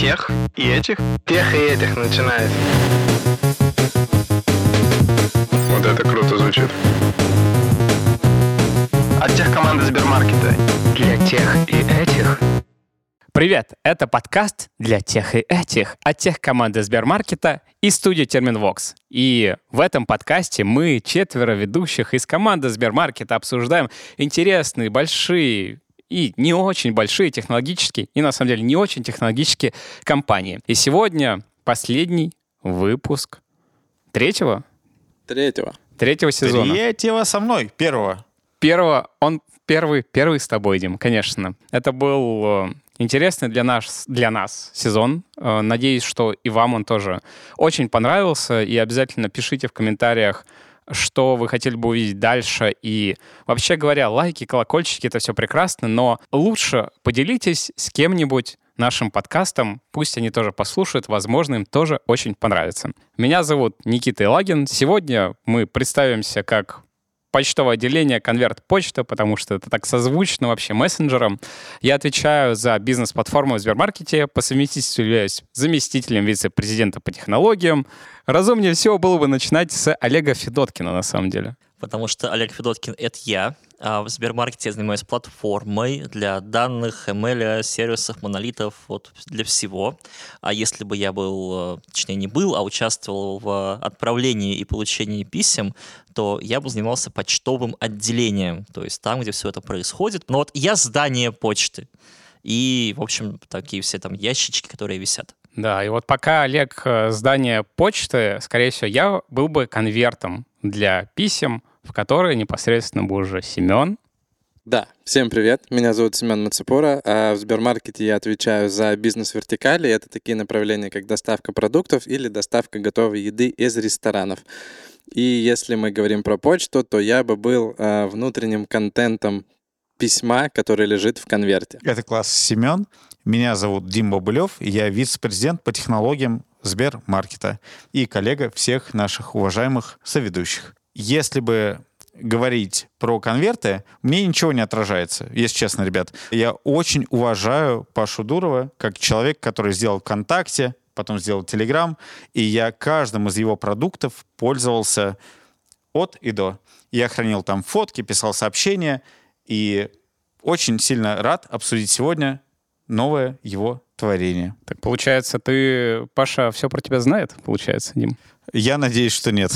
Тех и этих? Тех и этих начинает. Вот это круто звучит. От тех команды Сбермаркета. Для тех и этих. Привет, это подкаст для тех и этих от тех команды Сбермаркета и студии Терминвокс. И в этом подкасте мы, четверо ведущих из команды Сбермаркета, обсуждаем интересные, большие и не очень большие технологические, и на самом деле не очень технологические компании. И сегодня последний выпуск третьего, Третьего. третьего сезона. Третьего со мной, первого. Первого, он первый, первый с тобой, Дим, конечно. Это был э, интересный для нас, для нас сезон. Э, Надеюсь, что и вам он тоже очень понравился. И обязательно пишите в комментариях, что вы хотели бы увидеть дальше. И вообще говоря, лайки, колокольчики — это все прекрасно, но лучше поделитесь с кем-нибудь нашим подкастом. Пусть они тоже послушают, возможно, им тоже очень понравится. Меня зовут Никита Илагин. Сегодня мы представимся как почтовое отделение «Конверт Почта», потому что это так созвучно вообще мессенджером. Я отвечаю за бизнес-платформу в Сбермаркете, по совместительству являюсь заместителем вице-президента по технологиям. Разумнее всего было бы начинать с Олега Федоткина, на самом деле. Потому что Олег Федоткин — это я. А в Сбермаркете я занимаюсь платформой для данных, ML, сервисов, монолитов, вот для всего. А если бы я был, э, точнее не был, а участвовал в отправлении и получении писем, то я бы занимался почтовым отделением, то есть там, где все это происходит. Но вот я здание почты. И, в общем, такие все там ящички, которые висят. Да, и вот пока Олег э, здание почты, скорее всего, я был бы конвертом для писем, в которые непосредственно был уже Семен. Да, всем привет. Меня зовут Семен Мацепура. а В Сбермаркете я отвечаю за бизнес-вертикали. Это такие направления, как доставка продуктов или доставка готовой еды из ресторанов. И если мы говорим про почту, то я бы был а, внутренним контентом письма, который лежит в конверте. Это класс Семен. Меня зовут Дим Бабылев. Я вице-президент по технологиям Сбермаркета и коллега всех наших уважаемых соведущих. Если бы говорить про конверты, мне ничего не отражается, если честно, ребят. Я очень уважаю Пашу Дурова как человек, который сделал ВКонтакте, потом сделал Телеграм, и я каждым из его продуктов пользовался от и до. Я хранил там фотки, писал сообщения, и очень сильно рад обсудить сегодня новое его творение. Так получается, ты, Паша, все про тебя знает, получается, Дим? Я надеюсь, что нет.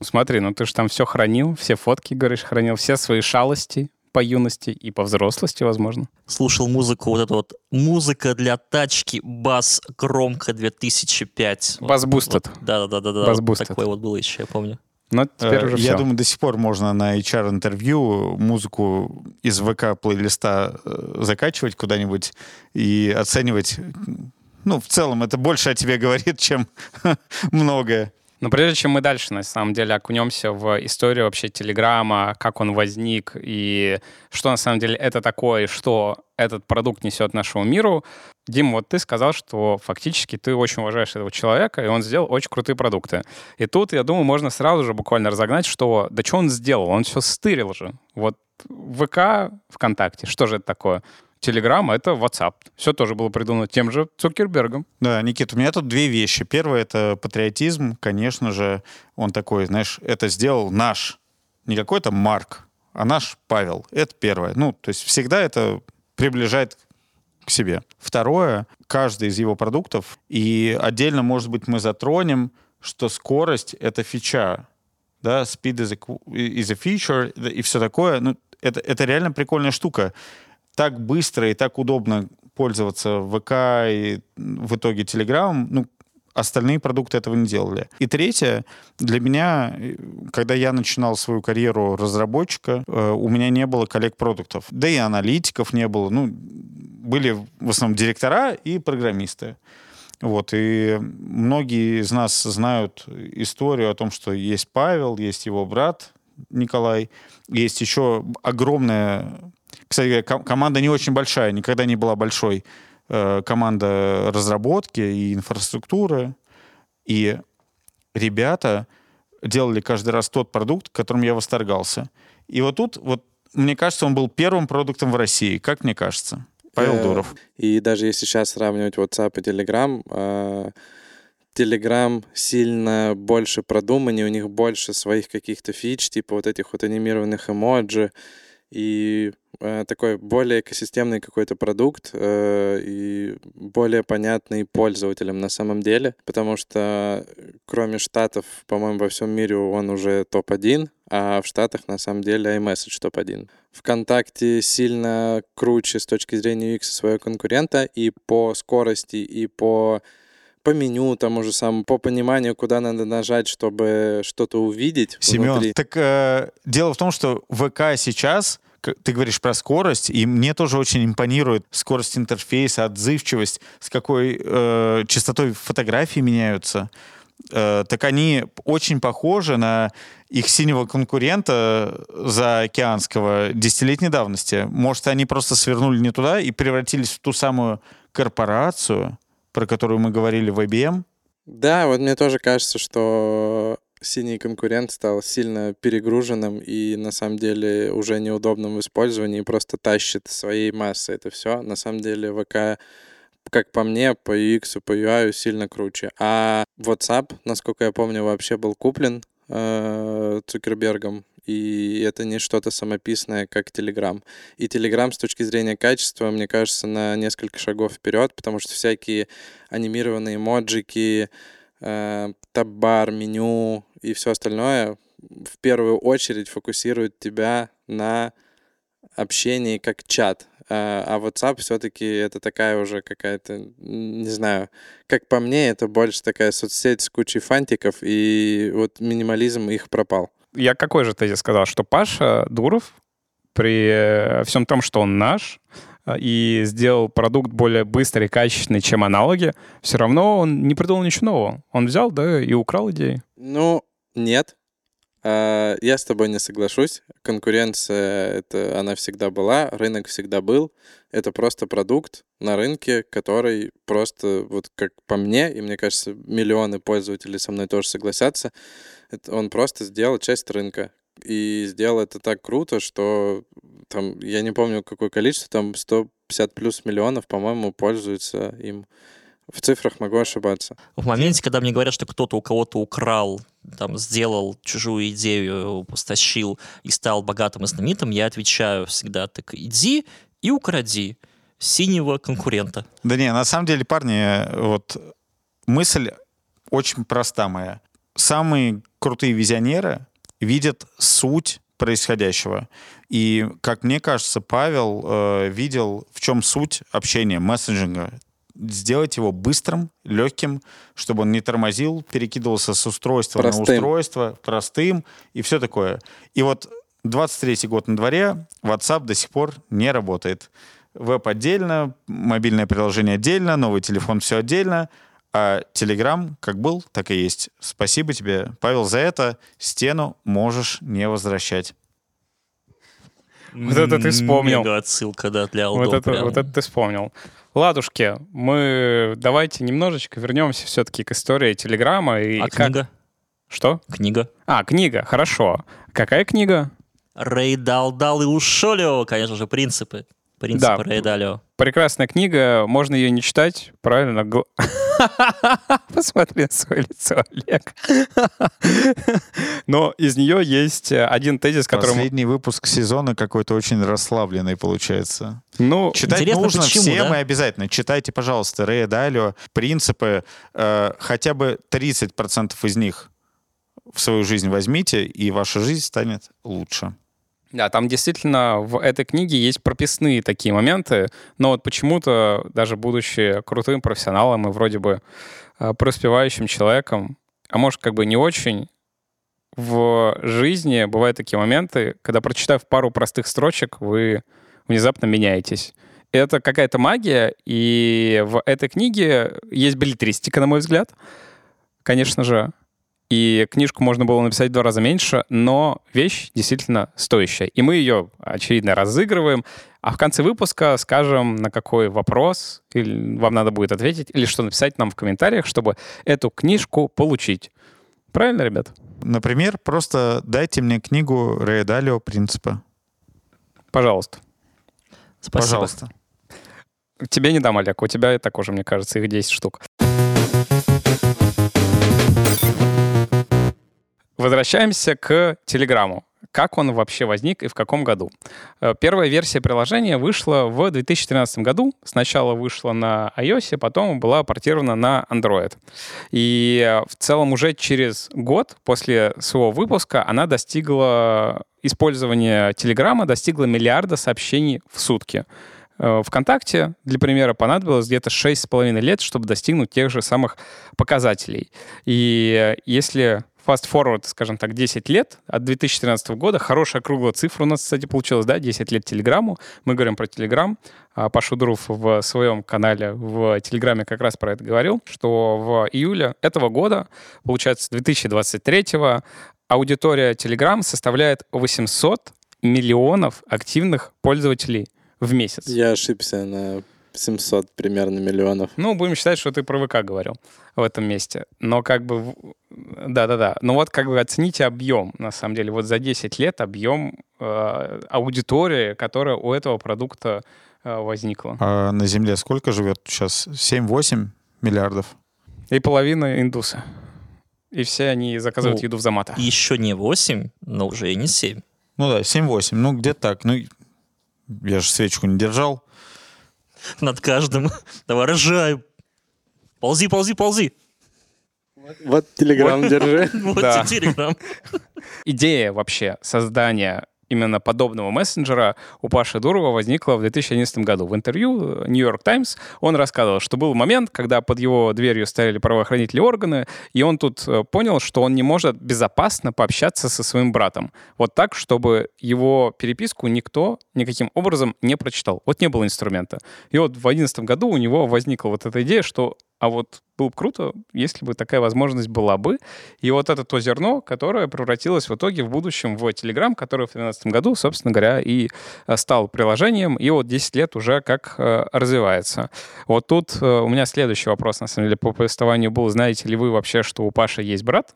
Смотри, ну ты же там все хранил, все фотки, говоришь, хранил, все свои шалости по юности и по взрослости, возможно. Слушал музыку, вот эту вот музыка для тачки, бас, громко 2005. Вот- Бас Boosted. вот, Да-да-да. Бас вот Boosted. Такое вот было еще, я помню. Но теперь Э, уже Я все. думаю, до сих пор можно на HR-интервью музыку из ВК-плейлиста э, закачивать куда-нибудь и оценивать. Ну, в целом, это больше о тебе говорит, чем многое. Но прежде чем мы дальше, на самом деле, окунемся в историю вообще Телеграма, как он возник и что на самом деле это такое, что этот продукт несет нашему миру. Дим, вот ты сказал, что фактически ты очень уважаешь этого человека, и он сделал очень крутые продукты. И тут, я думаю, можно сразу же буквально разогнать, что да что он сделал? Он все стырил же. Вот ВК, ВКонтакте, что же это такое? Телеграм — это WhatsApp. Все тоже было придумано тем же Цукербергом. Да, Никит, у меня тут две вещи. Первое — это патриотизм. Конечно же, он такой, знаешь, это сделал наш. Не какой-то Марк, а наш Павел. Это первое. Ну, то есть всегда это приближает к себе. Второе, каждый из его продуктов, и отдельно, может быть, мы затронем, что скорость — это фича, да, speed is a, is a feature и все такое. Ну, это, это реально прикольная штука. Так быстро и так удобно пользоваться ВК и в итоге Телеграмом, ну, остальные продукты этого не делали. И третье, для меня, когда я начинал свою карьеру разработчика, э, у меня не было коллег-продуктов, да и аналитиков не было. Ну, были в основном директора и программисты. Вот, и многие из нас знают историю о том, что есть Павел, есть его брат Николай, есть еще огромная... Кстати, команда не очень большая, никогда не была большой. Э, команда разработки и инфраструктуры. И ребята делали каждый раз тот продукт, которым я восторгался. И вот тут, вот, мне кажется, он был первым продуктом в России, как мне кажется. Павел Э, Дуров. И даже если сейчас сравнивать WhatsApp и Telegram, э, Telegram сильно больше продуманнее, у них больше своих каких-то фич, типа вот этих вот анимированных эмоджи, и э, такой более экосистемный какой-то продукт э, и более понятный пользователям на самом деле, потому что э, кроме Штатов, по-моему, во всем мире он уже топ-1, а в Штатах на самом деле iMessage топ-1. ВКонтакте сильно круче с точки зрения UX своего конкурента и по скорости, и по по меню тому же самому, по пониманию, куда надо нажать, чтобы что-то увидеть Семен, внутри. так э, дело в том, что ВК сейчас, ты говоришь про скорость, и мне тоже очень импонирует скорость интерфейса, отзывчивость, с какой э, частотой фотографии меняются. Э, так они очень похожи на их синего конкурента за океанского десятилетней давности. Может, они просто свернули не туда и превратились в ту самую корпорацию, про которую мы говорили в IBM, Да, вот мне тоже кажется, что синий конкурент стал сильно перегруженным и на самом деле уже неудобным в использовании, просто тащит своей массой это все. На самом деле ВК, как по мне, по UX, по UI сильно круче. А WhatsApp, насколько я помню, вообще был куплен э, Цукербергом, и это не что-то самописное, как Telegram. И Telegram с точки зрения качества, мне кажется, на несколько шагов вперед, потому что всякие анимированные эмоджики, э, таб-бар, меню и все остальное в первую очередь фокусирует тебя на общении как чат. А а WhatsApp все-таки это такая уже какая-то, не знаю, как по мне, это больше такая соцсеть с кучей фантиков, и вот минимализм их пропал. Я какой же тезис сказал? Что Паша Дуров при э, всем том, что он наш, э, и сделал продукт более быстрый и качественный, чем аналоги, все равно он не придумал ничего нового. Он взял, да, и украл идеи. Ну, нет. А, Я с тобой не соглашусь. Конкуренция, это она всегда была, рынок всегда был. Это просто продукт на рынке, который просто, вот как по мне, и мне кажется, миллионы пользователей со мной тоже согласятся, это он просто сделал часть рынка. И сделал это так круто, что там, я не помню, какое количество, там 150 плюс миллионов, по-моему, пользуются им. В цифрах могу ошибаться. В моменте, когда мне говорят, что кто-то у кого-то украл, там, сделал чужую идею, стащил и стал богатым и знаменитым, я отвечаю всегда, так иди и укради синего конкурента. Да не, на самом деле, парни, вот мысль очень проста моя. Самые крутые визионеры видят суть происходящего. И, как мне кажется, Павел э, видел, в чем суть общения, мессенджинга. Сделать его быстрым, легким, чтобы он не тормозил, перекидывался с устройства Простым. на устройство, простым и все такое. И вот 23 год на дворе, WhatsApp до сих пор не работает. Веб отдельно, мобильное приложение отдельно, новый телефон все отдельно, а Telegram как был, так и есть. Спасибо тебе, Павел, за это. Стену можешь не возвращать. Вот это ты вспомнил. Мега отсылка, да, для Вот Алдо это, прям. вот это ты вспомнил. Ладушки, мы давайте немножечко вернемся все-таки к истории Телеграма. И А как- книга? Что? Книга. А, книга, хорошо. Какая книга? Рэй Дал Дал и Ушолио, конечно же, принципы. Принципы Да. Прекрасная книга, можно ее не читать, правильно? Посмотри на свое лицо, Олег. Но из нее есть один тезис, который... Последний выпуск сезона какой-то очень расслабленный получается. Ну, Читать Интересно, нужно почему, всем да? и обязательно. Читайте, пожалуйста, Рэя Далио, принципы. э, хотя бы 30% из них в свою жизнь возьмите, и ваша жизнь станет лучше. Да, там действительно в этой книге есть прописные такие моменты, но вот почему-то, даже будучи крутым профессионалом и вроде бы э, преуспевающим человеком, а может, как бы не очень, в жизни бывают такие моменты, когда, прочитав пару простых строчек, вы внезапно меняетесь. Это какая-то магия, и в этой книге есть билетристика, на мой взгляд, конечно же. И книжку можно было написать в два раза меньше, но вещь действительно стоящая. И мы ее, очевидно, разыгрываем. А в конце выпуска скажем, на какой вопрос или вам надо будет ответить, или что написать нам в комментариях, чтобы эту книжку получить. Правильно, ребят? Например, просто дайте мне книгу Рэя Далио «Принципы». Пожалуйста. Спасибо. Пожалуйста. Тебе не дам, Олег, у тебя и так уже, мне кажется, их 10 штук. Возвращаемся к Телеграму. Как он вообще возник и в каком году? Э, Первая версия приложения вышла в 2013 году. Сначала вышла на iOS, потом была портирована на Android. И э, в целом уже через год после своего выпуска она достигла использования Телеграма достигла миллиарда сообщений в сутки. Э, ВКонтакте, для примера, понадобилось где-то 6,5 лет, чтобы достигнуть тех же самых показателей. И э, если fast forward, скажем так, 10 лет от 2013 года, хорошая круглая цифра у нас, кстати, получилась, да, 10 лет Телеграму. Мы говорим про Телеграм. А Паша Дуров в своем канале в Телеграме как раз про это говорил, что в июле этого года, получается, 2023 аудитория Telegram составляет 800 миллионов активных пользователей в месяц. Я ошибся на 700 примерно миллионов. Ну, будем считать, что ты про ВК говорил в этом месте. Но как бы... Да-да-да. Но вот как бы оцените объем, на самом деле. Вот за 10 лет объем э, аудитории, которая у этого продукта э, возникла. А на Земле сколько живет сейчас? 7-8 миллиардов? И половина индусы. И все они заказывают Ну, еду в Замата. Еще не 8, но уже и не 7. Ну да, 7-8. Ну, где-то так. Ну, я же свечку не держал. Над каждым. Давай, рожай. Ползи, ползи, ползи. Вот Телеграм держи. Вот телеграм. идея вообще создания именно подобного мессенджера у Паши Дурова возникла в 2011 году. В интервью New York Times он рассказывал, что был момент, когда под его дверью стояли правоохранительные органы, и он тут э, понял, что он не может безопасно пообщаться со своим братом. Вот так, чтобы его переписку никто никаким образом не прочитал. Вот не было инструмента. И вот в 2011 году у него возникла вот эта идея, что а вот было бы круто, если бы такая возможность была бы. И вот это то зерно, которое превратилось в итоге в будущем в Telegram, который в 2013 году, собственно говоря, и э, стал приложением, и вот 10 лет уже как э, развивается. Вот тут э, у меня следующий вопрос, на самом деле, по повествованию был. Знаете ли вы вообще, что у Паши есть брат?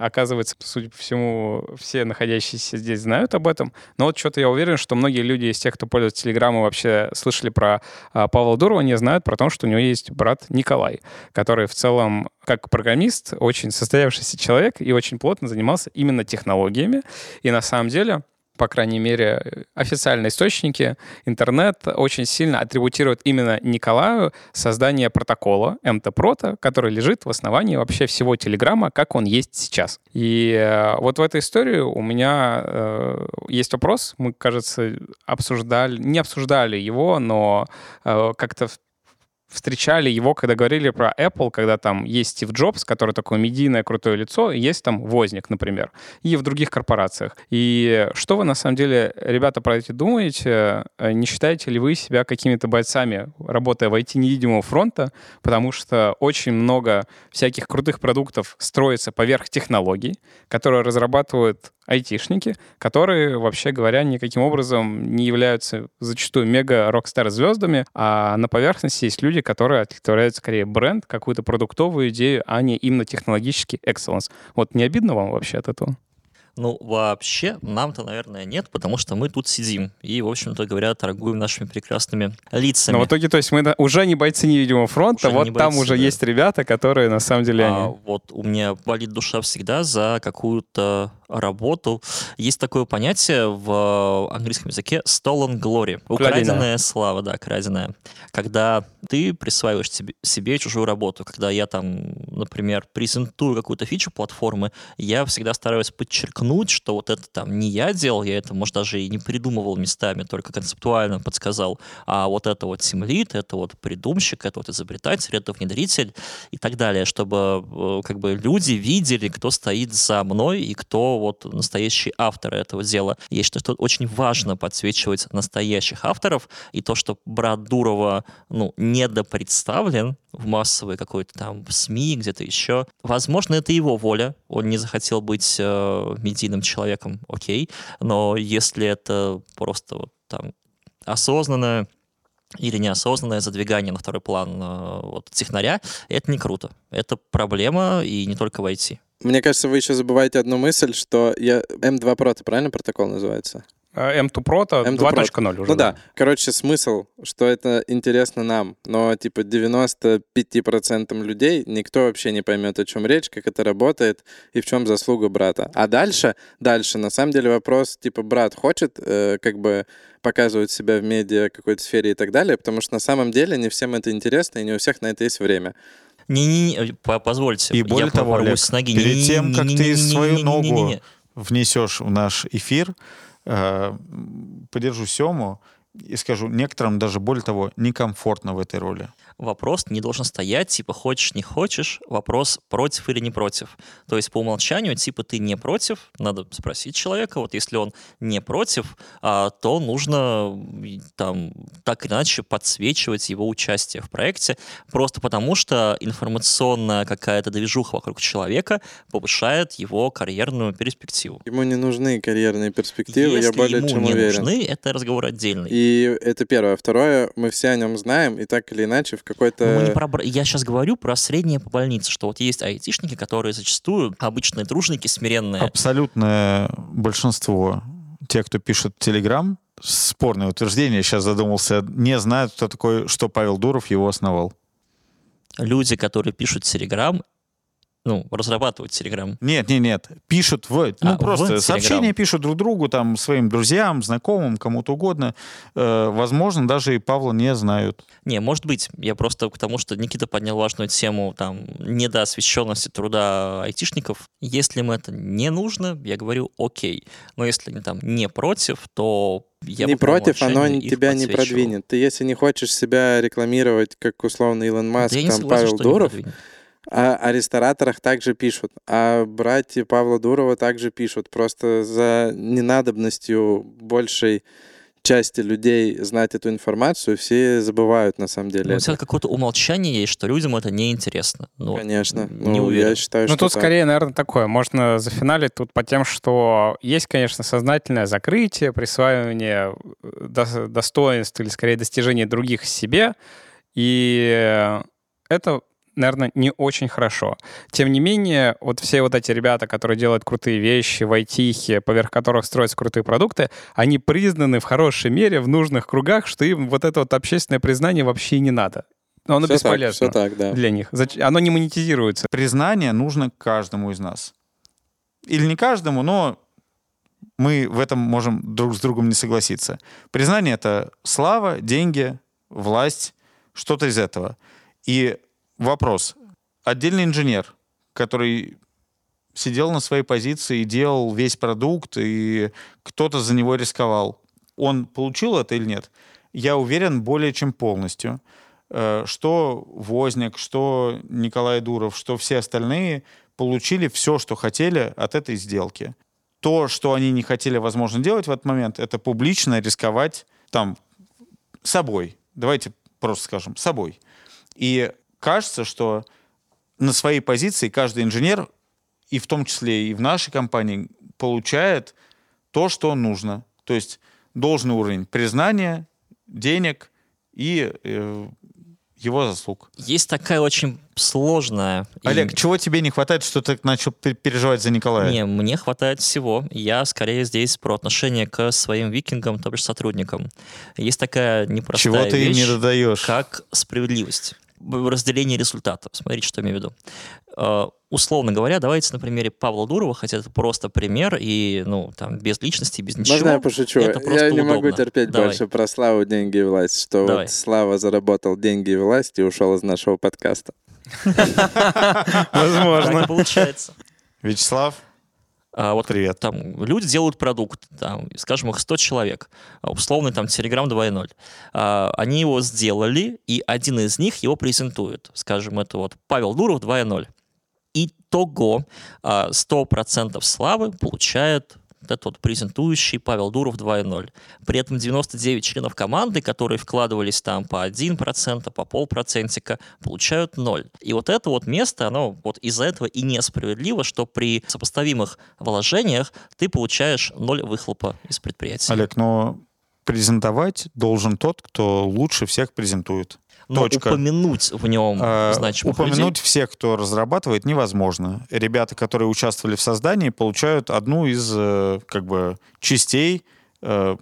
Оказывается, судя по всему, все находящиеся здесь знают об этом. Но вот что-то я уверен, что многие люди из тех, кто пользуется Телеграмом, вообще слышали про а, Павла Дурова, не знают про то, что у него есть брат Николай, который в целом, как программист, очень состоявшийся человек и очень плотно занимался именно технологиями. И на самом деле по крайней мере, официальные источники, интернет очень сильно атрибутируют именно Николаю создание протокола МТ-прота, который лежит в основании вообще всего Телеграма, как он есть сейчас. И э, вот в этой истории у меня э, есть вопрос. Мы, кажется, обсуждали, не обсуждали его, но э, как-то встречали его, когда говорили про Apple, когда там есть Стив Джобс, который такое медийное крутое лицо, есть там Возник, например, и в других корпорациях. И что вы на самом деле, ребята, про это думаете? Э, Не считаете ли вы себя какими-то бойцами, работая в IT невидимого фронта? Потому что очень много всяких крутых продуктов строится поверх технологий, которые разрабатывают айтишники, которые, вообще говоря, никаким образом не являются зачастую мега-рокстар-звездами, а на поверхности есть люди, которые олицетворяют скорее бренд, какую-то продуктовую идею, а не именно технологический excellence. Вот не обидно вам вообще от этого? Ну, вообще, нам-то, наверное, нет, потому что мы тут сидим и, в общем-то говоря, торгуем нашими прекрасными лицами. Но в итоге, то есть мы уже не бойцы невидимого фронта, Уже вот не там бойцы, уже да. есть ребята, которые на самом деле А, они... вот у меня болит душа всегда за какую-то работу. Есть такое понятие в английском языке stolen glory. Украденная слава, да, краденая. Когда ты присваиваешь себе, себе чужую работу. Когда я там, например, презентую какую-то фичу платформы, я всегда стараюсь подчеркнуть, что вот это там не я делал, я это, может, даже и не придумывал местами, только концептуально подсказал, а вот это вот симлит, это вот придумщик, это вот изобретатель, это внедритель и так далее, чтобы э, как бы люди видели, кто стоит за мной и кто вот настоящий автор этого дела. Я считаю, что очень важно подсвечивать настоящих авторов, и то, что брат Дурова, ну, недопредставлен в массовой какой-то там СМИ, где-то еще. Возможно, это его воля. Он не захотел быть э, медийным человеком, окей. Но если это просто вот там осознанное или неосознанное задвигание на второй план э, вот, технаря, это не круто. Это проблема, и не только в IT. Мне кажется, вы еще забываете одну мысль, что я... М2 Pro, это правильно протокол называется? Э, M2 Proto M2 2.0 уже. Ну да. короче, смысл, что это интересно нам, но типа 95% людей никто вообще не поймет, о чем речь, как это работает и в чем заслуга брата. А дальше, дальше, на самом деле вопрос, типа, брат хочет э, как бы показывать себя в медиа какой-то сфере и так далее, потому что на самом деле не всем это интересно, и не у всех на это есть время. Не-не-не, по- позвольте. И более я того, Олег, с ноги. перед тем, как ты свою Не-не-не-не-не-не-не-не. ногу внесешь в наш эфир, э, подержу Сему и скажу, некоторым даже более того, некомфортно в этой роли. Вопрос не должен стоять, типа, хочешь, не хочешь, вопрос против или не против. То есть по умолчанию, типа, ты не против, надо спросить человека, вот если он не против, а, то нужно там так или иначе подсвечивать его участие в проекте, просто потому что информационная какая-то движуха вокруг человека повышает его карьерную перспективу. Ему не нужны карьерные перспективы, Если я более ему чем не уверен. нужны, это разговор отдельный. И это первое. Второе, мы все о нем знаем, и так или иначе в какой-то... Мы не про Я сейчас говорю про среднее по больнице, что вот есть айтишники, которые зачастую обычные тружники, смиренные. Абсолютное большинство тех, кто пишет Телеграм, спорное утверждение, сейчас задумался, не знают, кто такой, что Павел Дуров его основал. Люди, которые пишут Телеграм, ну, разрабатывают Телеграм. Нет, нет, нет. Пишут в... Ну, А, в просто Telegram. сообщения пишут друг другу, там, своим друзьям, знакомым, кому-то угодно. Э, возможно, даже и Павла не знают. Не, может быть, я просто к тому, что Никита поднял важную тему там недоосвещенности труда айтишников. Если им это не нужно, я говорю окей. Но если они там не против, то я не против, оно тебя не продвинет. Ты если не хочешь себя рекламировать, как условно Илон Маск, Да там Павел Дуров, продвинет. А о рестораторах также пишут. А братья Павла Дурова также пишут. Просто за ненадобностью большей части людей знать эту информацию, все забывают на самом деле. Ну, у это. тебя какое-то умолчание есть, что людям это неинтересно. Ну, Конечно. не Ну, уверен. я считаю, Ну, что тут так. скорее, наверное, такое. Можно зафиналить тут по тем, что есть, конечно, сознательное закрытие, присваивание э, дос- достоинств или, скорее, достижения других себе. И это, наверное, не очень хорошо. Тем не менее, вот все вот эти ребята, которые делают крутые вещи в айтихе, поверх которых строятся крутые продукты, они признаны в хорошей мере в нужных кругах, что им вот это вот общественное признание вообще не надо. Оно Всё так, бесполезно всё так, да. для них. Оно не монетизируется. Признание нужно каждому из нас. Или не каждому, но мы в этом можем друг с другом не согласиться. Признание — это слава, деньги, власть, что-то из этого. И вопрос. Отдельный инженер, который сидел на своей позиции и делал весь продукт, и кто-то за него рисковал. Он получил это или нет? Я уверен более чем полностью, э, что Возник, что Николай Дуров, что все остальные получили все, что хотели от этой сделки. То, что они не хотели, возможно, делать в этот момент, это публично рисковать там собой. Давайте просто скажем, собой. И кажется, что на своей позиции каждый инженер, и в том числе и в нашей компании, получает то, что нужно. То есть должный уровень признания, денег и э, его заслуг. Есть такая очень сложная... и- Олег, чего тебе не хватает, что ты начал пе- переживать за Николая? Не, мне хватает всего. Я скорее здесь про отношение к своим викингам, то бишь сотрудникам. Есть такая непростая Чего ты им вещь, не додаешь? как справедливость. Разделение результатов. Смотрите, что я имею в виду. Э, Условно говоря, давайте на примере Павла Дурова, хотя это просто пример, и, ну, там, без личности, без ничего. Можно я пошучу? это просто я не могу удобно. терпеть Давай. больше про славу, деньги и власть. Что Давай. вот Слава заработал деньги и власть и ушел из нашего подкаста. Возможно. Получается. Вячеслав, вот привет. там люди делают продукт, там, скажем, их 100 человек, а, условный там Telegram 2.0. А, Они его сделали, и один из них его презентует. Скажем, это вот Павел Дуров 2.0. Итого а, 100% славы получает этот вот презентующий Павел Дуров 2.0. При этом 99 членов команды, которые вкладывались там по 1%, по полпроцентика, получают 0. И вот это вот место, оно вот из-за этого и несправедливо, что при сопоставимых вложениях ты получаешь 0 выхлопа из предприятия. Олег, но презентовать должен тот, кто лучше всех презентует. Но точка. упомянуть в нем А, значимых Упомянуть людей- всех, кто разрабатывает, невозможно. Ребята, которые участвовали в создании, получают одну из э, как бы частей э,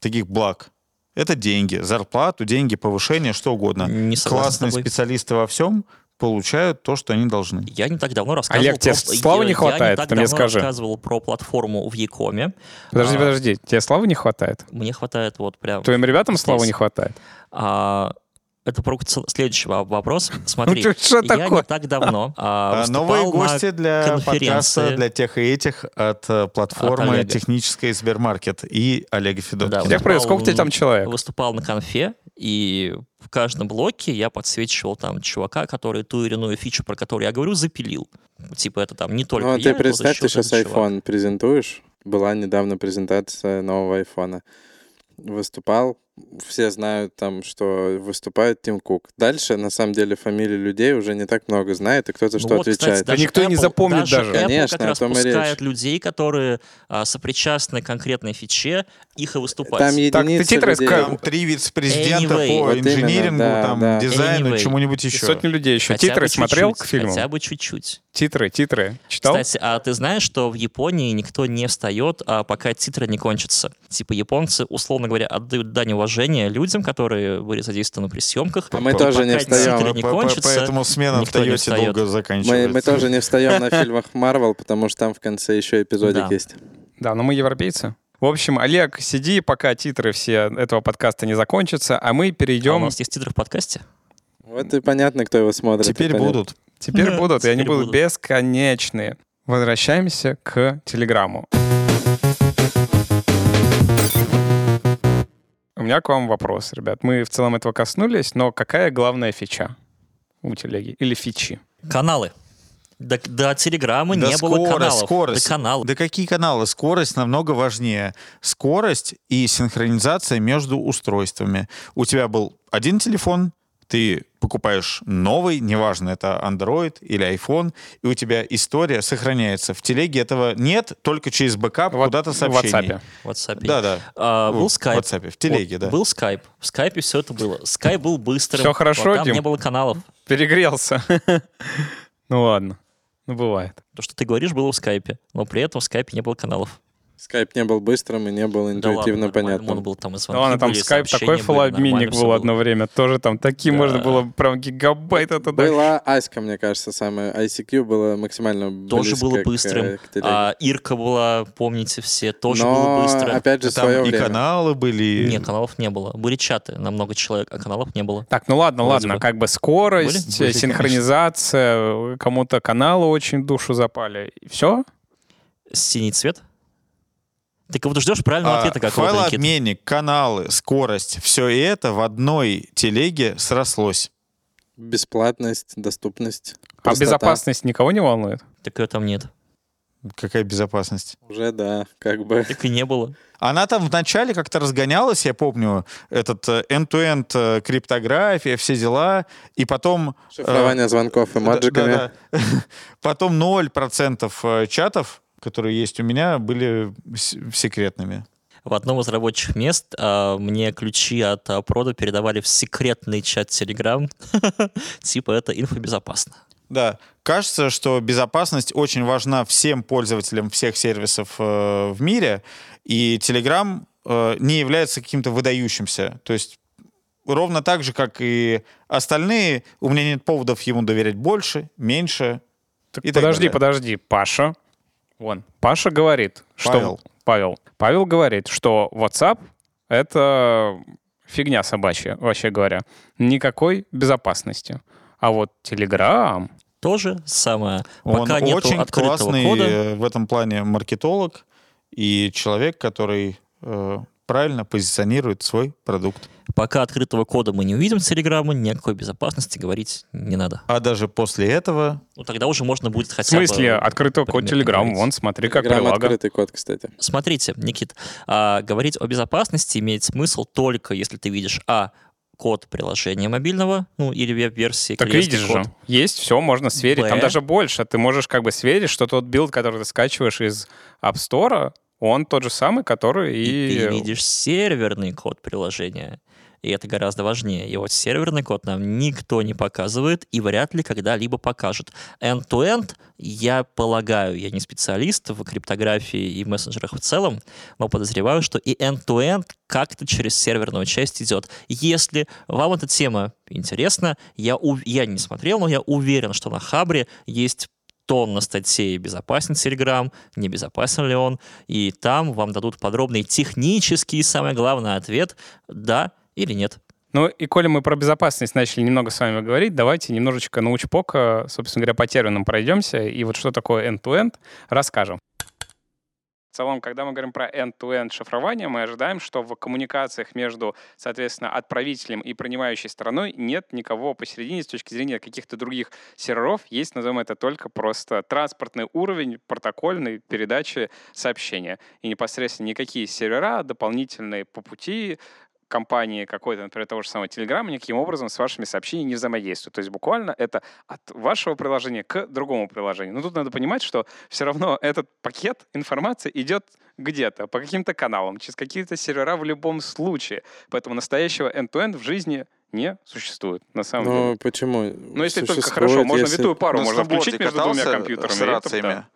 таких благ. Это деньги, зарплату, деньги, повышение, что угодно. Не Классные специалисты во всем получают то, что они должны. Я не так давно рассказывал Олег, тебе про... славы не хватает, Я не так ты мне давно скажи. рассказывал про платформу в Якоме. Подожди, А, подожди, тебе славы не хватает? Мне хватает вот прям... Твоим ребятам здесь. славы не хватает? А, это про ц- следующий во- вопрос. Смотри, Ну ты что я такое? не так давно а, А, Новые гости для конференции. подкаста, для тех и этих от э, платформы Олега. технической Сбермаркет и Олега Федоткина. Да, привет, выступал сколько тебе там человек? Выступал на конфе, и в каждом блоке я подсвечивал там чувака, который ту или иную фичу, про которую я говорю, запилил. Типа это там не только Ну, а я, ты представь, ты сейчас этот чувак. iPhone презентуешь. Была недавно презентация нового айфона. Выступал, все знают там, что выступает Тим Кук. Дальше, на самом деле, фамилии людей уже не так много знает, и кто-то Ну что вот, кстати, отвечает. даже никто и не Apple- запомнит даже. Apple Конечно, как раз пускает речь. людей, которые а, сопричастны к конкретной фиче, их и выступать. Там Так, ты единицы титры людей. Там три вице-президента Anyway. по Вот именно, инжинирингу, да, там, да. дизайну, Anyway. чему-нибудь И еще. сотни людей еще. Хотя Титры смотрел к фильму? Хотя бы чуть-чуть. Титры, титры. Читал? Кстати, а ты знаешь, что в Японии никто не встает, а пока титры не кончатся? Типа японцы, условно говоря, отдают дань уважения людям, которые были задействованы при съемках. А мы тоже не пока встаем. титры не кончатся, Поэтому смена в Тойоте долго Мы, заканчивается. мы тоже не встаем на фильмах Марвел, потому что там в конце еще эпизодик Да. есть. Да, но мы европейцы. В общем, Олег, сиди, пока титры все этого подкаста не закончатся, а мы А у перейдем... нас есть титры в подкасте? Вот и понятно, кто его смотрит. Теперь понятно. будут. Теперь будут, и они будут будут. бесконечные. Возвращаемся к Телеграмму. У меня к вам вопрос, ребят. Мы в целом этого коснулись, но какая главная фича у телеги? Или фичи? Каналы. До, до телеграммы Да не было скорость, каналов. скорость. До каналов. Да какие каналы? Скорость намного важнее. Скорость и синхронизация между устройствами. У тебя был один телефон, ты покупаешь новый, неважно, это Android или iPhone, и у тебя история сохраняется. В телеге этого нет, только через бэкап Вот куда-то в сообщений. WhatsApp. В WhatsApp. Да-да. А, был В скайп. WhatsApp, в телеге, Вот да. Был скайп. В скайпе все это было. Скайп был быстрым. Всё хорошо, там Дим? не было каналов. Перегрелся. Ну ладно. Бывает. То, что ты говоришь, было в скайпе. Но при этом в скайпе не было каналов. Скайп не был быстрым и не был Да интуитивно ладно, нормально, понятным. можно было там и Да звонки ладно, там были, и скайп такой фолообменник был было. одно время. Тоже там такие Да. можно было прям гигабайт это дать. Была Аська, мне кажется, самая. ICQ было максимально Тоже было к, быстрым. э, к телеге. А Ирка была, помните все, тоже Но, было быстро. опять же, Там свое и время. каналы были. Нет, каналов не было. Были чаты на много человек, а каналов не было. Так, ну ладно, Вроде ладно, бы. как бы скорость, Были? Синхронизация, кому-то каналы очень душу запали. И все? Синий цвет? Ты кого-то ждешь правильного А, ответа какого-то, файлообменник, каналы, скорость, все это в одной телеге срослось. Бесплатность, доступность. А простота. безопасность никого не волнует? Так ее там нет. Какая безопасность? Уже да, как бы. Так и не было. Она там вначале как-то разгонялась, я помню, этот э, end-to-end э, криптография, все дела, и потом... э, Шифрование звонков эмоджиками. да-да. Потом 0% э, чатов, которые есть у меня, были секретными. В одном из рабочих мест а, мне ключи от а, прода передавали в секретный чат Telegram. Типа это инфобезопасно. Да, кажется, что безопасность очень важна всем пользователям всех сервисов э, в мире, и Telegram э, не является каким-то выдающимся. То есть ровно так же, как и остальные, у меня нет поводов ему доверять больше, меньше. Так И так подожди, далее. подожди, Паша. Вон, Паша говорит, что... Павел. Павел. Павел говорит, что WhatsApp — это фигня собачья, вообще говоря. Никакой безопасности. А вот Telegram... тоже самое. Он Пока нету очень классный кода. э, в этом плане маркетолог и человек, который э, правильно позиционирует свой продукт. Пока открытого кода мы не увидим с Телеграма, ни о какой безопасности говорить не надо. А даже после этого Ну, тогда уже можно будет В хотя бы... смысле, открытый код примерно Telegram, говорить. вон, смотри, как Telegram прилага. открытый код, кстати. Смотрите, Никит, а, говорить о безопасности имеет смысл только если ты видишь, а, код приложения мобильного, ну, или веб-версии, Так видишь код. же, есть, все, можно сверить. Там Б. даже больше. Ты можешь как бы сверить, что тот билд, который ты скачиваешь из App Store, он тот же самый, который И и... ты видишь серверный код приложения. и это гораздо важнее. И вот серверный код нам никто не показывает и вряд ли когда-либо покажет. End-to-end, я полагаю, я не специалист в криптографии и мессенджерах в целом, но подозреваю, что и end-to-end как-то через серверную часть идет. Если вам эта тема интересна, я, ув- я не смотрел, но я уверен, что на Хабре есть тонна статей «Безопасен Telegram», «Небезопасен ли он?» И там вам дадут подробный технический самое главное, ответ «да» или «нет». Ну и коли мы про безопасность начали немного с вами говорить, давайте немножечко научпока, собственно говоря, по терминам пройдемся, и вот что такое end-to-end расскажем. В целом, когда мы говорим про end-to-end шифрование, мы ожидаем, что в коммуникациях между, соответственно, отправителем и принимающей стороной нет никого посередине с точки зрения каких-то других серверов. Есть, назовем это, только просто транспортный уровень протокольной передачи сообщения. И непосредственно никакие сервера дополнительные по пути компании какой-то, например, того же самого Telegram, никаким образом с вашими сообщениями не взаимодействуют. То есть буквально это от вашего приложения к другому приложению. Но тут надо понимать, что все равно этот пакет информации идет где-то, по каким-то каналам, через какие-то сервера в любом случае. Поэтому настоящего end-to-end в жизни не существует, на самом Ну, деле. почему? Ну, если только хорошо, можно если- витую пару, На можно включить между двумя компьютерами. С и это рациями. да.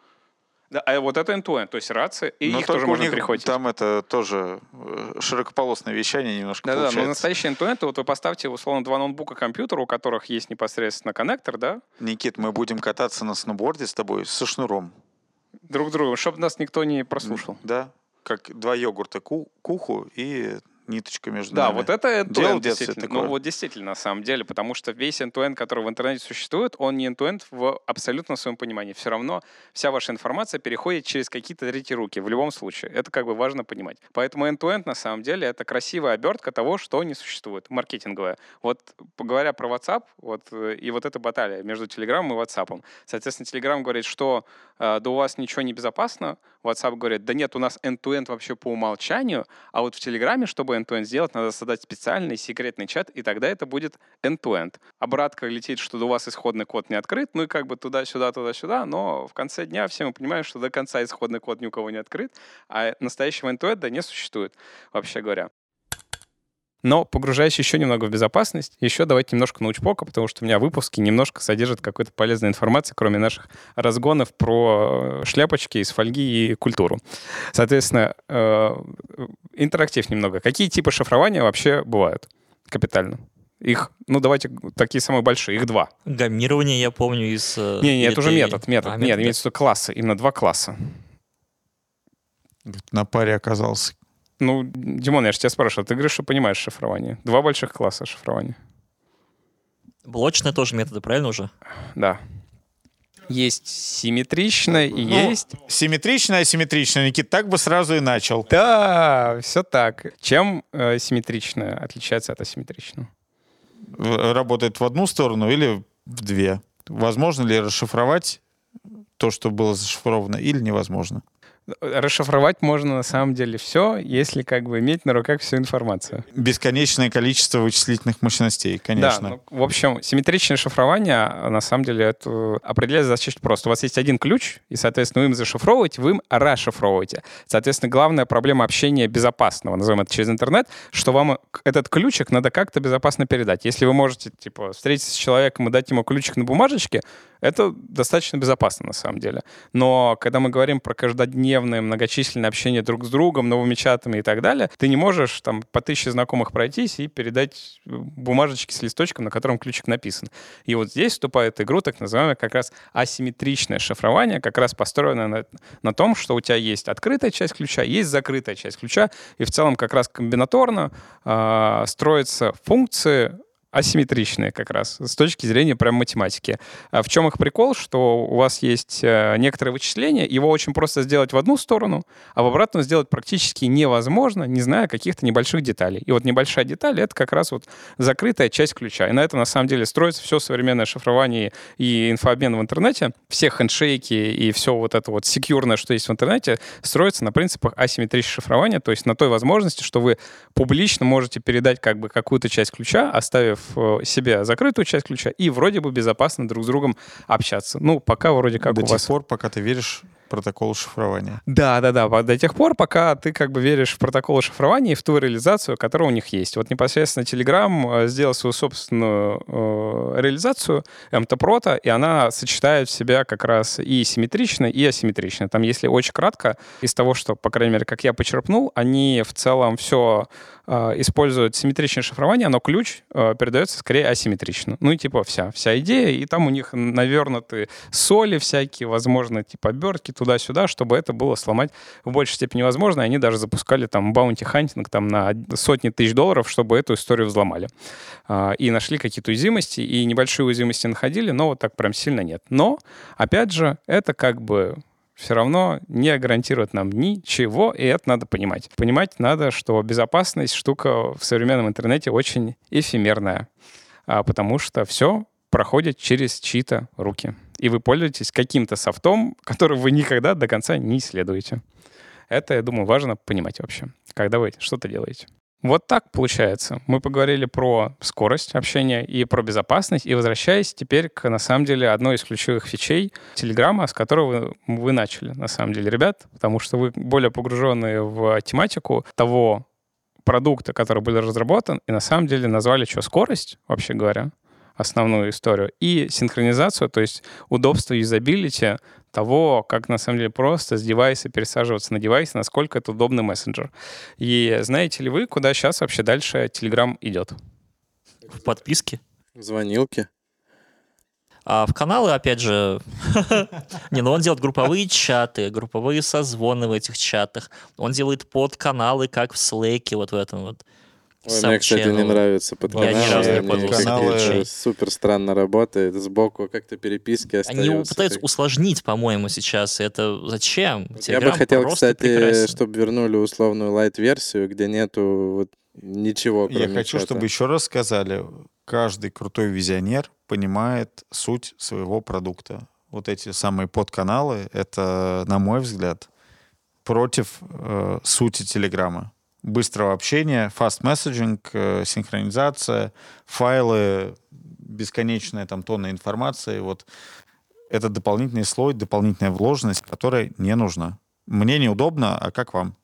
Да, а вот это end-to-end, то есть рации, и Но их тоже можно них перехватить. Там это тоже э, широкополосное вещание немножко Да-да, но настоящий end-to-end, вот вы поставьте, условно, два ноутбука компьютера, у которых есть непосредственно коннектор, да, Никит, мы будем кататься на сноуборде с тобой со шнуром. друг другу, чтобы нас никто не прослушал. Да? Как два йогурта к уху и ниточка между Да, нами. вот это детстве действительно. такое? Ну, вот действительно, на самом деле, потому что весь end-to-end, который в интернете существует, он не end-to-end в абсолютно своем понимании. Все равно вся ваша информация переходит через какие-то третьи руки, в любом случае. Это как бы важно понимать. Поэтому end-to-end, на самом деле, это красивая обертка того, что не существует, маркетинговая. Вот говоря про WhatsApp, вот, э, и вот эта баталия между Telegram и WhatsApp. Соответственно, Telegram говорит, что э, да у вас ничего не безопасно, WhatsApp говорит, да нет, у нас end-to-end вообще по умолчанию, а вот в Телеграме, чтобы end-to-end сделать, надо создать специальный секретный чат, и тогда это будет end-to-end. Обратка летит, что у вас исходный код не открыт, ну и как бы туда-сюда, туда-сюда, но в конце дня все мы понимаем, что до конца исходный код ни у кого не открыт, а настоящего end-to-end не существует, вообще говоря. Но погружаясь еще немного в безопасность, еще давайте немножко научпока, потому что у меня выпуски немножко содержат какой-то полезной информации, кроме наших разгонов про э, шляпочки из фольги и культуру. Соответственно, э, интерактив немного. Какие типы шифрования вообще бывают капитально? Их, ну давайте такие самые большие, их два. Гаммирование я помню из... э, Не, не, это уже метод, метод. А, Нет, метод, имеется в виду классы, именно два класса. На паре оказался. Ну, Димон, я же тебя спрашиваю, ты говоришь, что понимаешь шифрование. Два больших класса шифрования. Блочные тоже методы, правильно уже? Да. Есть симметричное и Ну, есть Симметрично, асимметрично. Никит так бы сразу и начал. Да, все так. Чем э, симметричное отличается от асимметричного? Работает в одну сторону или в две. Возможно ли расшифровать то, что было зашифровано, или невозможно? Расшифровать можно на самом деле все, если как бы иметь на руках всю информацию. Бесконечное количество вычислительных мощностей, Да, конечно. ну, в общем, симметричное шифрование, а, на самом деле, это определяется достаточно просто. У вас есть один ключ, и, соответственно, вы им зашифровываете, вы им расшифровываете. Соответственно, главная проблема общения безопасного, назовем это через интернет, что вам этот ключик надо как-то безопасно передать. Если вы можете, типа, встретиться с человеком и дать ему ключик на бумажечке, это достаточно безопасно, на самом деле. Но когда мы говорим про каждодневное многочисленное общение друг с другом, новыми чатами и так далее, ты не можешь там по тысяче знакомых пройтись и передать э, бумажечки с листочком, на котором ключик написан. И вот здесь вступает игру так называемое как раз асимметричное шифрование, как раз построенное на, на том, что у тебя есть открытая часть ключа, есть закрытая часть ключа, и в целом как раз комбинаторно а, строятся функции асимметричные как раз с точки зрения прям математики. А в чем их прикол? Что у вас есть э, некоторое вычисление, его очень просто сделать в одну сторону, а в обратную сделать практически невозможно, не зная каких-то небольших деталей. И вот небольшая деталь — это как раз вот закрытая часть ключа. И на это на самом деле строится все современное шифрование и инфообмен в интернете. Все хендшейки и все вот это вот секьюрное, что есть в интернете, строится на принципах асимметричного шифрования, то есть на той возможности, что вы публично можете передать как бы какую-то часть ключа, оставив себе закрытую часть ключа, и вроде бы безопасно друг с другом общаться. Ну, пока вроде как До у тех вас... пор, пока ты веришь протоколу шифрования. Да, да, да. До тех пор, пока ты как бы веришь в протокол шифрования и в ту реализацию, которая у них есть. Вот непосредственно Telegram э, сделал свою собственную э, реализацию MTProto, и она сочетает в себя как раз и симметрично, и асимметрично. Там, если очень кратко, из того, что, по крайней мере, как я почерпнул, они в целом все э, используют симметричное шифрование, но ключ э, передается скорее асимметрично. Ну и типа вся, вся идея, и там у них навернуты соли всякие, возможно, типа обертки туда-сюда, чтобы это было сломать в большей степени возможно. И они даже запускали там bounty hunting там на сотни тысяч долларов, чтобы эту историю взломали. А, и нашли какие-то уязвимости, и небольшие уязвимости находили, но вот так прям сильно нет. Но, опять же, это как бы все равно не гарантирует нам ничего, и это надо понимать. Понимать надо, что безопасность штука в современном интернете очень эфемерная, а, потому что все проходит через чьи-то руки. И вы пользуетесь каким-то софтом, который вы никогда до конца не исследуете. Это, я думаю, важно понимать вообще, когда вы что-то делаете. Вот так получается. Мы поговорили про скорость общения и про безопасность. И возвращаясь теперь к, на самом деле, одной из ключевых фичей Телеграма, с которого вы, вы начали, на самом деле, ребят, потому что вы более погруженные в тематику того продукта, который был разработан, и на самом деле назвали что, скорость, вообще говоря, основную историю, и синхронизацию, то есть удобство юзабилити того, как на самом деле просто с девайса пересаживаться на девайс, насколько это удобный мессенджер. И знаете ли вы, куда сейчас вообще дальше Telegram идет? В подписке. Звонилки. А в каналы, опять же, не, ну он делает групповые чаты, групповые созвоны в этих чатах. Он делает подканалы, как в Slack, вот в этом вот. Ой, мне, кстати, не Sub-channel. нравится под Я ни разу не. Каналы Каналы- супер странно работает. Сбоку как-то переписки Они остаются. пытаются как- усложнить, по-моему, сейчас. Это зачем? Я бы Telegram хотел, просто кстати, прекрасен. чтобы вернули условную лайт-версию, где нету вот ничего, Я хочу, чата. чтобы еще раз сказали, каждый крутой визионер понимает суть своего продукта. Вот эти самые подканалы, это, на мой взгляд, против э, сути Телеграма. Быстрого общения, fast messaging, э, синхронизация, файлы, бесконечная там тонна информации. Вот это дополнительный слой, дополнительная вложенность, которая не нужна. Мне неудобно, а как вам?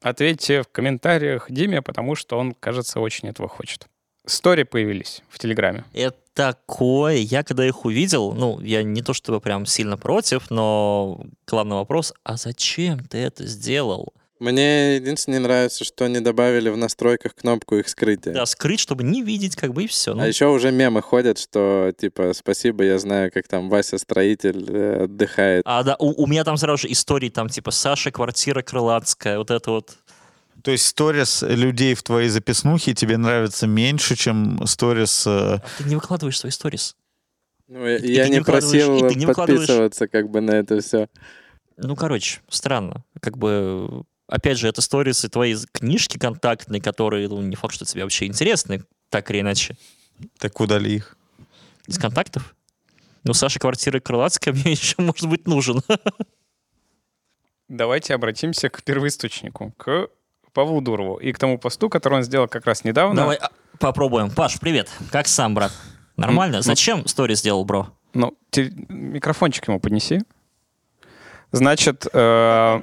Ответьте в комментариях Диме, потому что он, кажется, очень этого хочет. Стори появились в Телеграме. Это такое. Я когда их увидел, ну, я не то чтобы прям сильно против, но главный вопрос, а зачем ты это сделал? Мне единственное не нравится, что не добавили в настройках кнопку их скрытия. Да, скрыть, чтобы не видеть, как бы, и все. А еще уже мемы ходят, что типа спасибо, я знаю, как там Вася строитель э, отдыхает. А, да, у, у меня там сразу же истории, там, типа, Саша, квартира крылатская, вот это вот. То есть сторис людей в твоей записнухе тебе нравится меньше, чем сторис... э, А Ты не выкладываешь свои сторис. Ну, я И- и я ты не просил и не выкладываешь- подписываться как бы на это все. Ну, короче, странно. Как бы, опять же, это сторисы твоей книжки контактной, которые, ну, не факт, что тебе вообще интересны, так или иначе. Так удали их. Из контактов? Ну, Саша, квартира крылатская мне еще, может быть, нужен. Давайте обратимся к первоисточнику, к Павлу Дурову и к тому посту, который он сделал как раз недавно. Давай а, попробуем. Паш, привет. Как сам, брат? Нормально? ну- Зачем стори сделал, бро? Ну, микрофончик ему поднеси. Значит, э,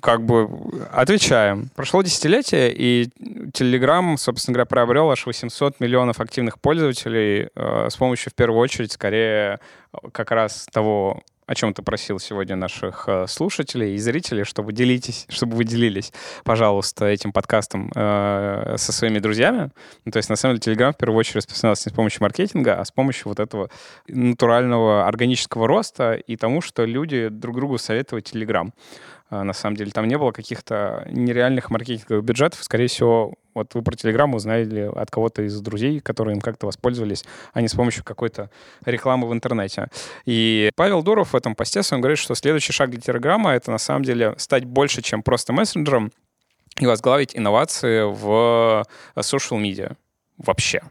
как бы отвечаем. Прошло десятилетие, и Telegram, собственно говоря, приобрел аж 800 миллионов активных пользователей э, с помощью, в первую очередь, скорее как раз того, о чем ты просил сегодня наших э, слушателей и зрителей, чтобы делитесь, чтобы вы делились, пожалуйста, этим подкастом э, со своими друзьями. Ну, то есть, на самом деле, Telegram в первую очередь распространялся не с помощью маркетинга, а с помощью вот этого натурального органического роста и тому, что люди друг другу советовали Telegram. А, На самом деле там не было каких-то нереальных маркетинговых бюджетов. Скорее всего, вот вы про Telegram узнали от кого-то из друзей, которые им как-то воспользовались, а не с помощью какой-то рекламы в интернете. И Павел Дуров в этом посте своем говорит, что следующий шаг для Телеграма — это на самом деле стать больше, чем просто мессенджером, и возглавить инновации в social media вообще.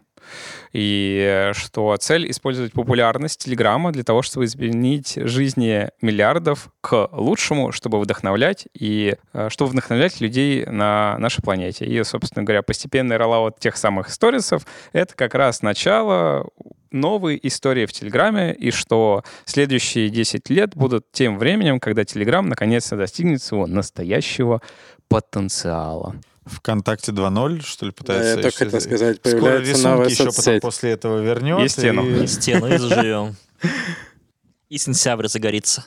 И э, что цель использовать популярность Телеграма для того, чтобы изменить жизни миллиардов к лучшему, чтобы вдохновлять и э, чтобы вдохновлять людей на нашей планете. И, собственно говоря, постепенный роллаут тех самых сторисов — это как раз начало новые истории в Телеграме, и что следующие 10 лет будут тем временем, когда Телеграм наконец-то достигнет своего настоящего потенциала. ВКонтакте 2.0, что ли, Да, пытается... я только еще- хотел сказать, Скоро появляется новая рисунки еще потом соцсеть. после этого вернет. И стену. и- И стену и заживем. И сентябрь загорится.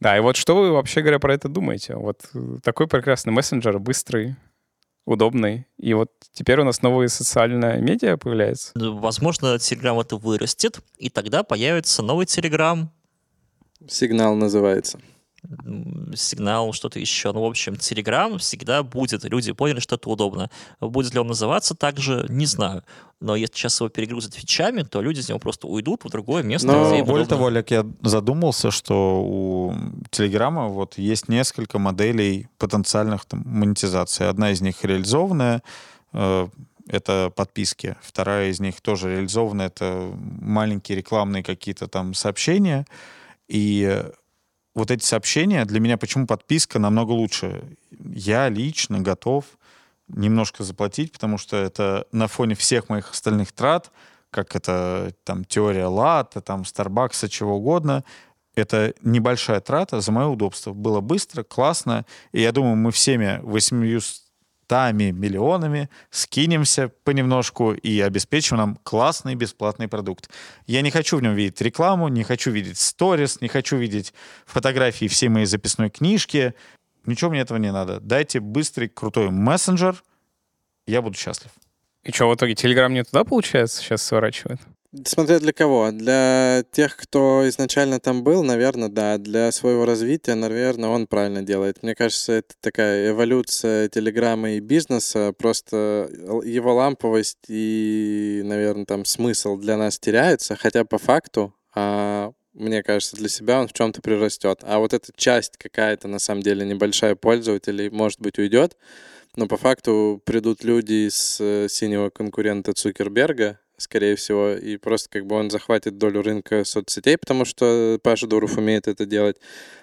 Да, и вот что вы вообще говоря про это думаете? Вот э, такой прекрасный мессенджер, быстрый, удобный. И вот теперь у нас новые социальные медиа появляются. Ну, Возможно, Телеграм это вырастет, и тогда появится новый Телеграм, Сигнал называется. Сигнал, что-то еще. Ну, в общем, Телеграм всегда будет. Люди поняли, что это удобно. Будет ли он называться так же, не знаю. Но если сейчас его перегрузят фичами, то люди из него просто уйдут в другое место, Но Более удобно. того, Олег, я задумался, что у Телеграма вот есть несколько моделей потенциальных там, монетизаций. Одна из них реализованная, э, это подписки. Вторая из них тоже реализованная, это маленькие рекламные какие-то там сообщения. И вот эти сообщения, для меня почему подписка намного лучше? Я лично готов немножко заплатить, потому что это на фоне всех моих остальных трат, как это там теория лата, там Старбакса, чего угодно, это небольшая трата за мое удобство. Было быстро, классно, и я думаю, мы всеми 800 миллионами скинемся понемножку и обеспечим нам классный бесплатный продукт. Я не хочу в нем видеть рекламу, не хочу видеть сторис, не хочу видеть фотографии всей моей записной книжки. Ничего мне этого не надо. Дайте быстрый, крутой мессенджер, я буду счастлив. И что, в итоге Телеграм не туда, получается, сейчас сворачивает? Смотря для кого. Для тех, кто изначально там был, наверное, да. Для своего развития, наверное, он правильно делает. Мне кажется, это такая эволюция телеграмма и бизнеса. Просто его ламповость и, наверное, там смысл для нас теряется. Хотя по факту, а, мне кажется, для себя он в чем-то прирастет. А вот эта часть какая-то, на самом деле, небольшая пользователей, может быть, уйдет. Но по факту придут люди из э, синего конкурента Цукерберга, скорее всего, и просто как бы он захватит долю рынка соцсетей, потому что Паша Дуров умеет это делать.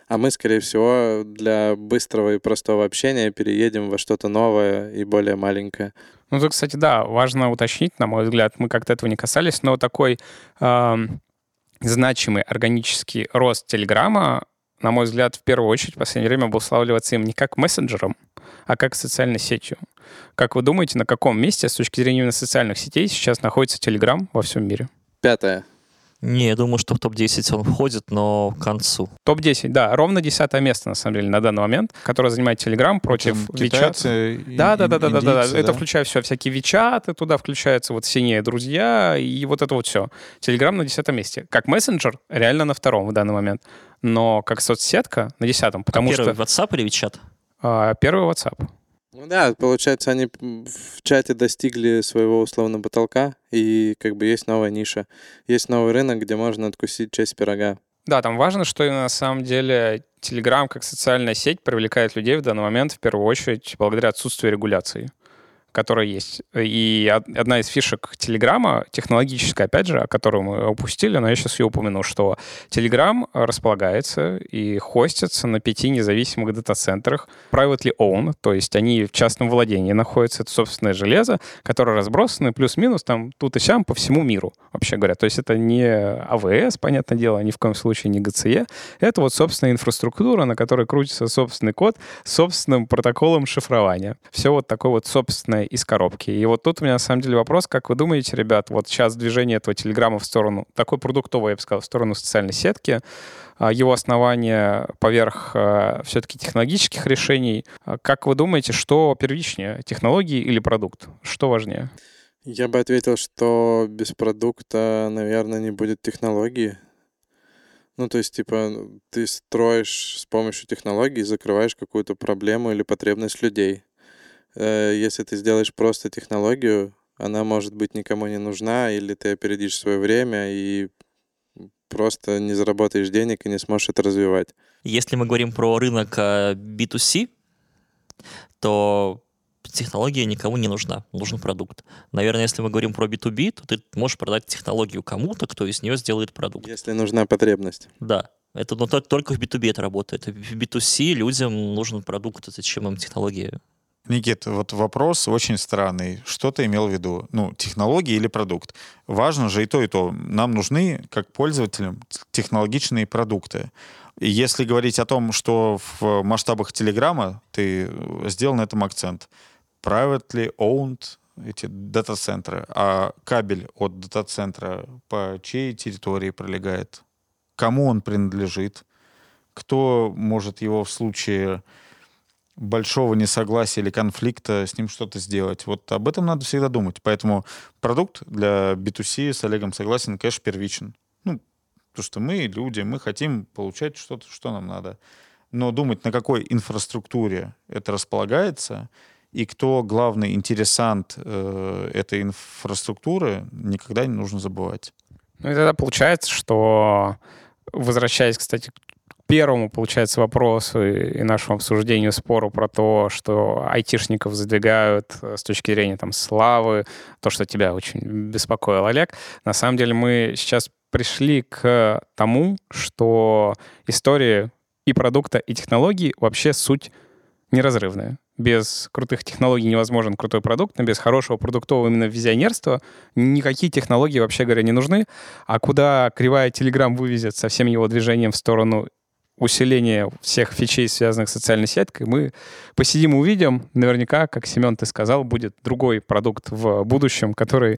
А мы, скорее всего, для быстрого и простого общения переедем во что-то новое и более маленькое. Ну, тут, кстати, да, важно уточнить, на мой взгляд, мы как-то этого не касались, но такой эм, значимый органический рост Телеграма, на мой взгляд, в первую очередь в последнее время обуславливается им не как мессенджером, а как социальной сетью. Как вы думаете, на каком месте с точки зрения именно социальных сетей сейчас находится Телеграм во всем мире? Пятое. Не, я думаю, что в топ-10 он входит, но к концу. Топ-10, да, ровно десятое место, на самом деле, на данный момент, которое занимает Телеграм против WeChat. Да, да, да, да, да, да, индийцы, Это включая все, всякие вичаты, туда включаются вот синие друзья и вот это вот все. Телеграм на десятом месте. Как мессенджер реально на втором в данный момент, но как соцсетка на десятом, потому Первый что WhatsApp или WeChat? а, первый WhatsApp. Ну да, получается, они в чате достигли своего условного потолка, и как бы есть новая ниша. Есть новый рынок, где можно откусить часть пирога. Да, там важно, что на самом деле Telegram как социальная сеть привлекает людей в данный момент в первую очередь благодаря отсутствию регуляции, которая есть. И од- одна из фишек Телеграма, технологическая, опять же, о которой мы упустили, но я сейчас ее упомяну, что Telegram располагается и хостится на пяти независимых дата-центрах, privately owned, то есть они в частном владении находятся, это собственное железо, которое разбросано плюс-минус там тут и сям по всему миру, вообще говоря. То есть это не АВС, понятное дело, ни в коем случае не ГЦЕ, это вот собственная инфраструктура, на которой крутится собственный код с собственным протоколом шифрования. Все вот такое вот собственное из коробки. И вот тут у меня на самом деле вопрос, как вы думаете, ребят, вот сейчас движение этого телеграмма в сторону, такой продуктовый, я бы сказал, в сторону социальной сетки, а, его основание поверх все-таки технологических решений. А Как вы думаете, что первичнее, технологии или продукт? Что важнее? Я бы ответил, что без продукта, наверное, не будет технологии. Ну, то есть, типа, ты строишь с помощью технологий, закрываешь какую-то проблему или потребность людей. Э, Если ты сделаешь просто технологию, она, может быть, никому не нужна, или ты опередишь свое время и просто не заработаешь денег и не сможешь это развивать. Если мы говорим про рынок э, B2C, то технология никому не нужна, нужен продукт. Наверное, если мы говорим про B2B, то ты можешь продать технологию кому-то, кто из нее сделает продукт. Если нужна потребность. Да. Это но то- только в B2B это работает. В B2C людям нужен продукт, зачем им технология? Никит, вот вопрос очень странный. Что ты имел в виду? Ну, технологии или продукт? Важно же и то, и то. Нам нужны, как пользователям, технологичные продукты. И если говорить о том, что в масштабах Телеграма ты сделал на этом акцент, privately owned эти дата-центры, а кабель от дата-центра по чьей территории пролегает? Кому он принадлежит? Кто может его в случае большого несогласия или конфликта с ним что-то сделать. Вот об этом надо всегда думать. Поэтому продукт для B2C с Олегом согласен, конечно, первичен. Ну, потому что мы люди, мы хотим получать что-то, что нам надо. Но думать, на какой инфраструктуре это располагается, и кто главный интересант э, этой инфраструктуры, никогда не нужно забывать. Ну и тогда получается, что, возвращаясь, кстати, первому, получается, вопросу и нашему обсуждению спору про то, что айтишников задвигают э, с точки зрения там славы, то, что тебя очень беспокоил, Олег, на самом деле мы сейчас пришли к тому, что история и продукта, и технологий вообще суть неразрывная. Без крутых технологий невозможен крутой продукт, но без хорошего продуктового именно визионерства никакие технологии, вообще говоря, не нужны. А куда кривая Telegram вывезет со всем его движением в сторону усиления всех фичей, связанных с социальной сеткой, мы посидим и увидим. Наверняка, как Семен ты сказал, будет другой продукт в будущем, который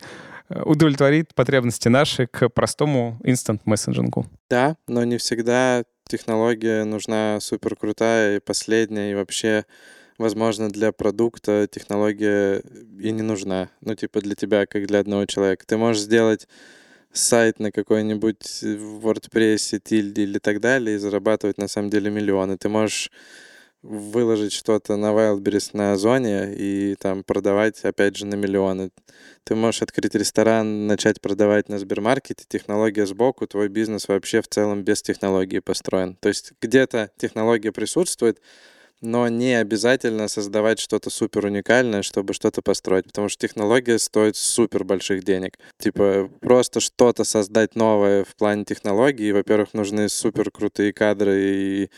э, удовлетворит потребности наши к простому инстант-мессенджингу. Да, но не всегда технология нужна супер крутая и последняя, и вообще, возможно, для продукта технология и не нужна. Ну, типа для тебя, как для одного человека. Ты можешь сделать сайт на какой-нибудь э, WordPress, тильде или так далее и зарабатывать на самом деле миллионы. Ты можешь выложить что-то на Wildberries на Озоне и там продавать, опять же, на миллионы. Ты можешь открыть ресторан, начать продавать на Сбермаркете, технология сбоку, твой бизнес вообще в целом без технологии построен. То есть где-то технология присутствует, но не обязательно создавать что-то супер уникальное, чтобы что-то построить, потому что технология стоит супер больших денег. Типа просто что-то создать новое в плане технологий, во-первых, нужны супер крутые кадры и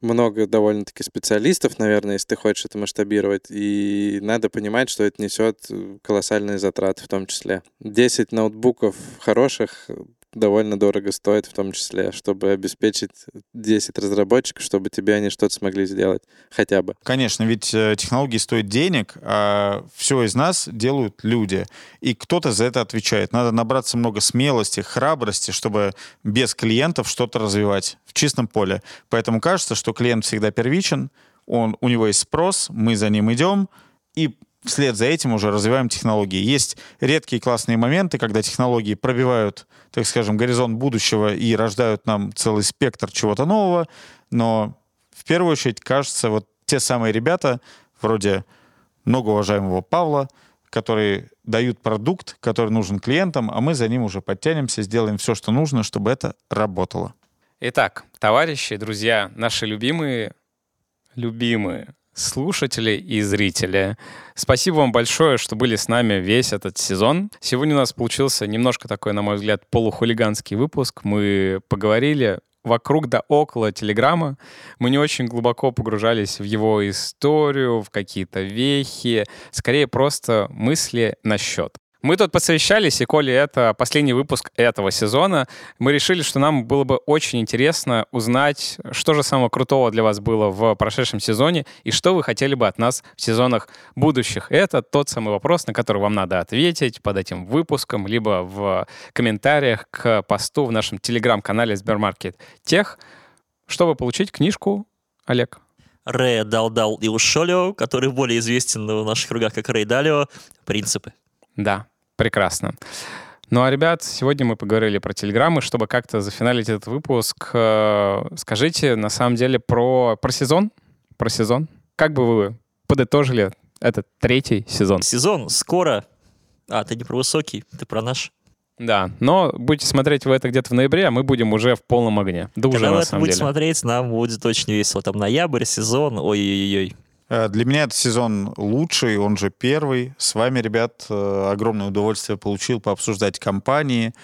много довольно-таки специалистов, наверное, если ты хочешь это масштабировать. И надо понимать, что это несет колоссальные затраты в том числе. 10 ноутбуков хороших довольно дорого стоит в том числе, чтобы обеспечить 10 разработчиков, чтобы тебе они что-то смогли сделать хотя бы. Конечно, ведь э, технологии стоят денег, а все из нас делают люди. И кто-то за это отвечает. Надо набраться много смелости, храбрости, чтобы без клиентов что-то развивать в чистом поле. Поэтому кажется, что клиент всегда первичен, он, у него есть спрос, мы за ним идем, и вслед за этим уже развиваем технологии. Есть редкие классные моменты, когда технологии пробивают, так скажем, горизонт будущего и рождают нам целый спектр чего-то нового, но в первую очередь, кажется, вот те самые ребята, вроде многоуважаемого Павла, которые дают продукт, который нужен клиентам, а мы за ним уже подтянемся, сделаем все, что нужно, чтобы это работало. Итак, товарищи, друзья, наши любимые, любимые слушатели и зрители. Спасибо вам большое, что были с нами весь этот сезон. Сегодня у нас получился немножко такой, на мой взгляд, полухулиганский выпуск. Мы поговорили вокруг да около Телеграма. Мы не очень глубоко погружались в его историю, в какие-то вехи. Скорее, просто мысли на счет. Мы тут посовещались, и коли это последний выпуск этого сезона, мы решили, что нам было бы очень интересно узнать, что же самого крутого для вас было в прошедшем сезоне, и что вы хотели бы от нас в сезонах будущих. Это тот самый вопрос, на который вам надо ответить под этим выпуском, либо в комментариях к посту в нашем телеграм-канале Сбермаркет Тех, чтобы получить книжку Олег. Рэя Далдал и Ушолио, который более известен в наших кругах как Рэй Далио, «Принципы». Да, Прекрасно. Ну а, ребят, сегодня мы поговорили про телеграммы. Чтобы как-то зафиналить этот выпуск, э, скажите на самом деле про, про сезон. Про сезон. Как бы вы подытожили этот третий сезон? Сезон скоро. А, ты не про высокий, ты про наш. Да, но будете смотреть вы это где-то в ноябре, а мы будем уже в полном огне. Да Когда уже, вы на это самом будете деле. смотреть, нам будет очень весело. Там ноябрь, сезон, ой-ой-ой. Э, Для меня этот сезон лучший, он же первый. С вами, ребят, э, огромное удовольствие получил пообсуждать компании,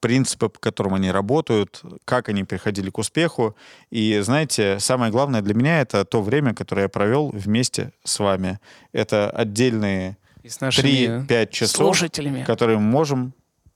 принципы, по которым они работают, как они приходили к успеху. И знаете, самое главное для меня это то время, которое я провел вместе с вами. Это отдельные И с нашими 3-5 часов, слушателями. которые мы можем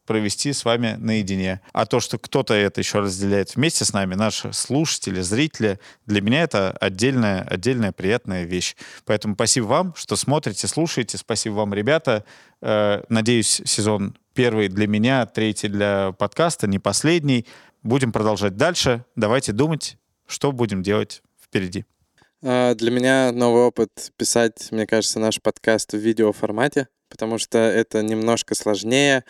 провести с вами наедине. А то, что кто-то это еще разделяет вместе с нами, наши слушатели, зрители, для меня это отдельная, отдельная приятная вещь. Поэтому спасибо вам, что смотрите, слушаете. Спасибо вам, ребята. Э, Надеюсь, сезон первый для меня, третий для подкаста, не последний. Будем продолжать дальше. Давайте думать, что будем делать впереди. А, Для меня новый опыт писать, мне кажется, наш подкаст в видеоформате, потому что это немножко сложнее.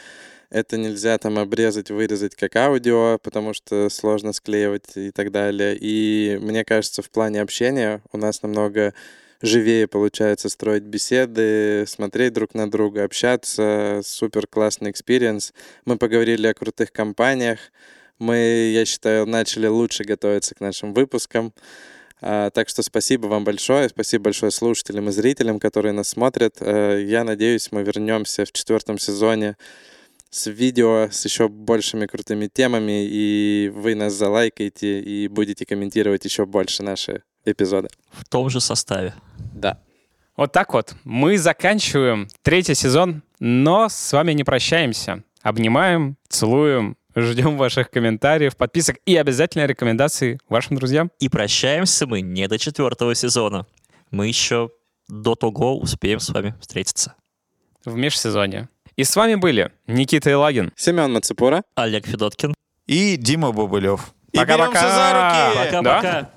Это нельзя там обрезать, вырезать как аудио, потому что сложно склеивать и так далее. И мне кажется, в плане общения у нас намного живее получается строить беседы, смотреть друг на друга, общаться. Супер классный experience. Мы поговорили о крутых компаниях. Мы, я считаю, начали лучше готовиться к нашим выпускам. А, Так что спасибо вам большое, спасибо большое слушателям и зрителям, которые нас смотрят. Э, Я надеюсь, мы вернемся в четвертом сезоне с видео, с еще большими крутыми темами, и вы нас залайкаете и будете комментировать еще больше наши эпизоды. В том же составе. Да. Вот так вот. Мы заканчиваем третий сезон, но с вами не прощаемся. Обнимаем, целуем, ждем ваших комментариев, подписок и обязательно рекомендаций вашим друзьям. И прощаемся мы не до четвертого сезона. Мы еще до того успеем с вами встретиться. в межсезонье. И с вами были Никита Илагин, Семен Мацепура, Олег Федоткин и Дима Бобылев. Пока-пока. Пока-пока.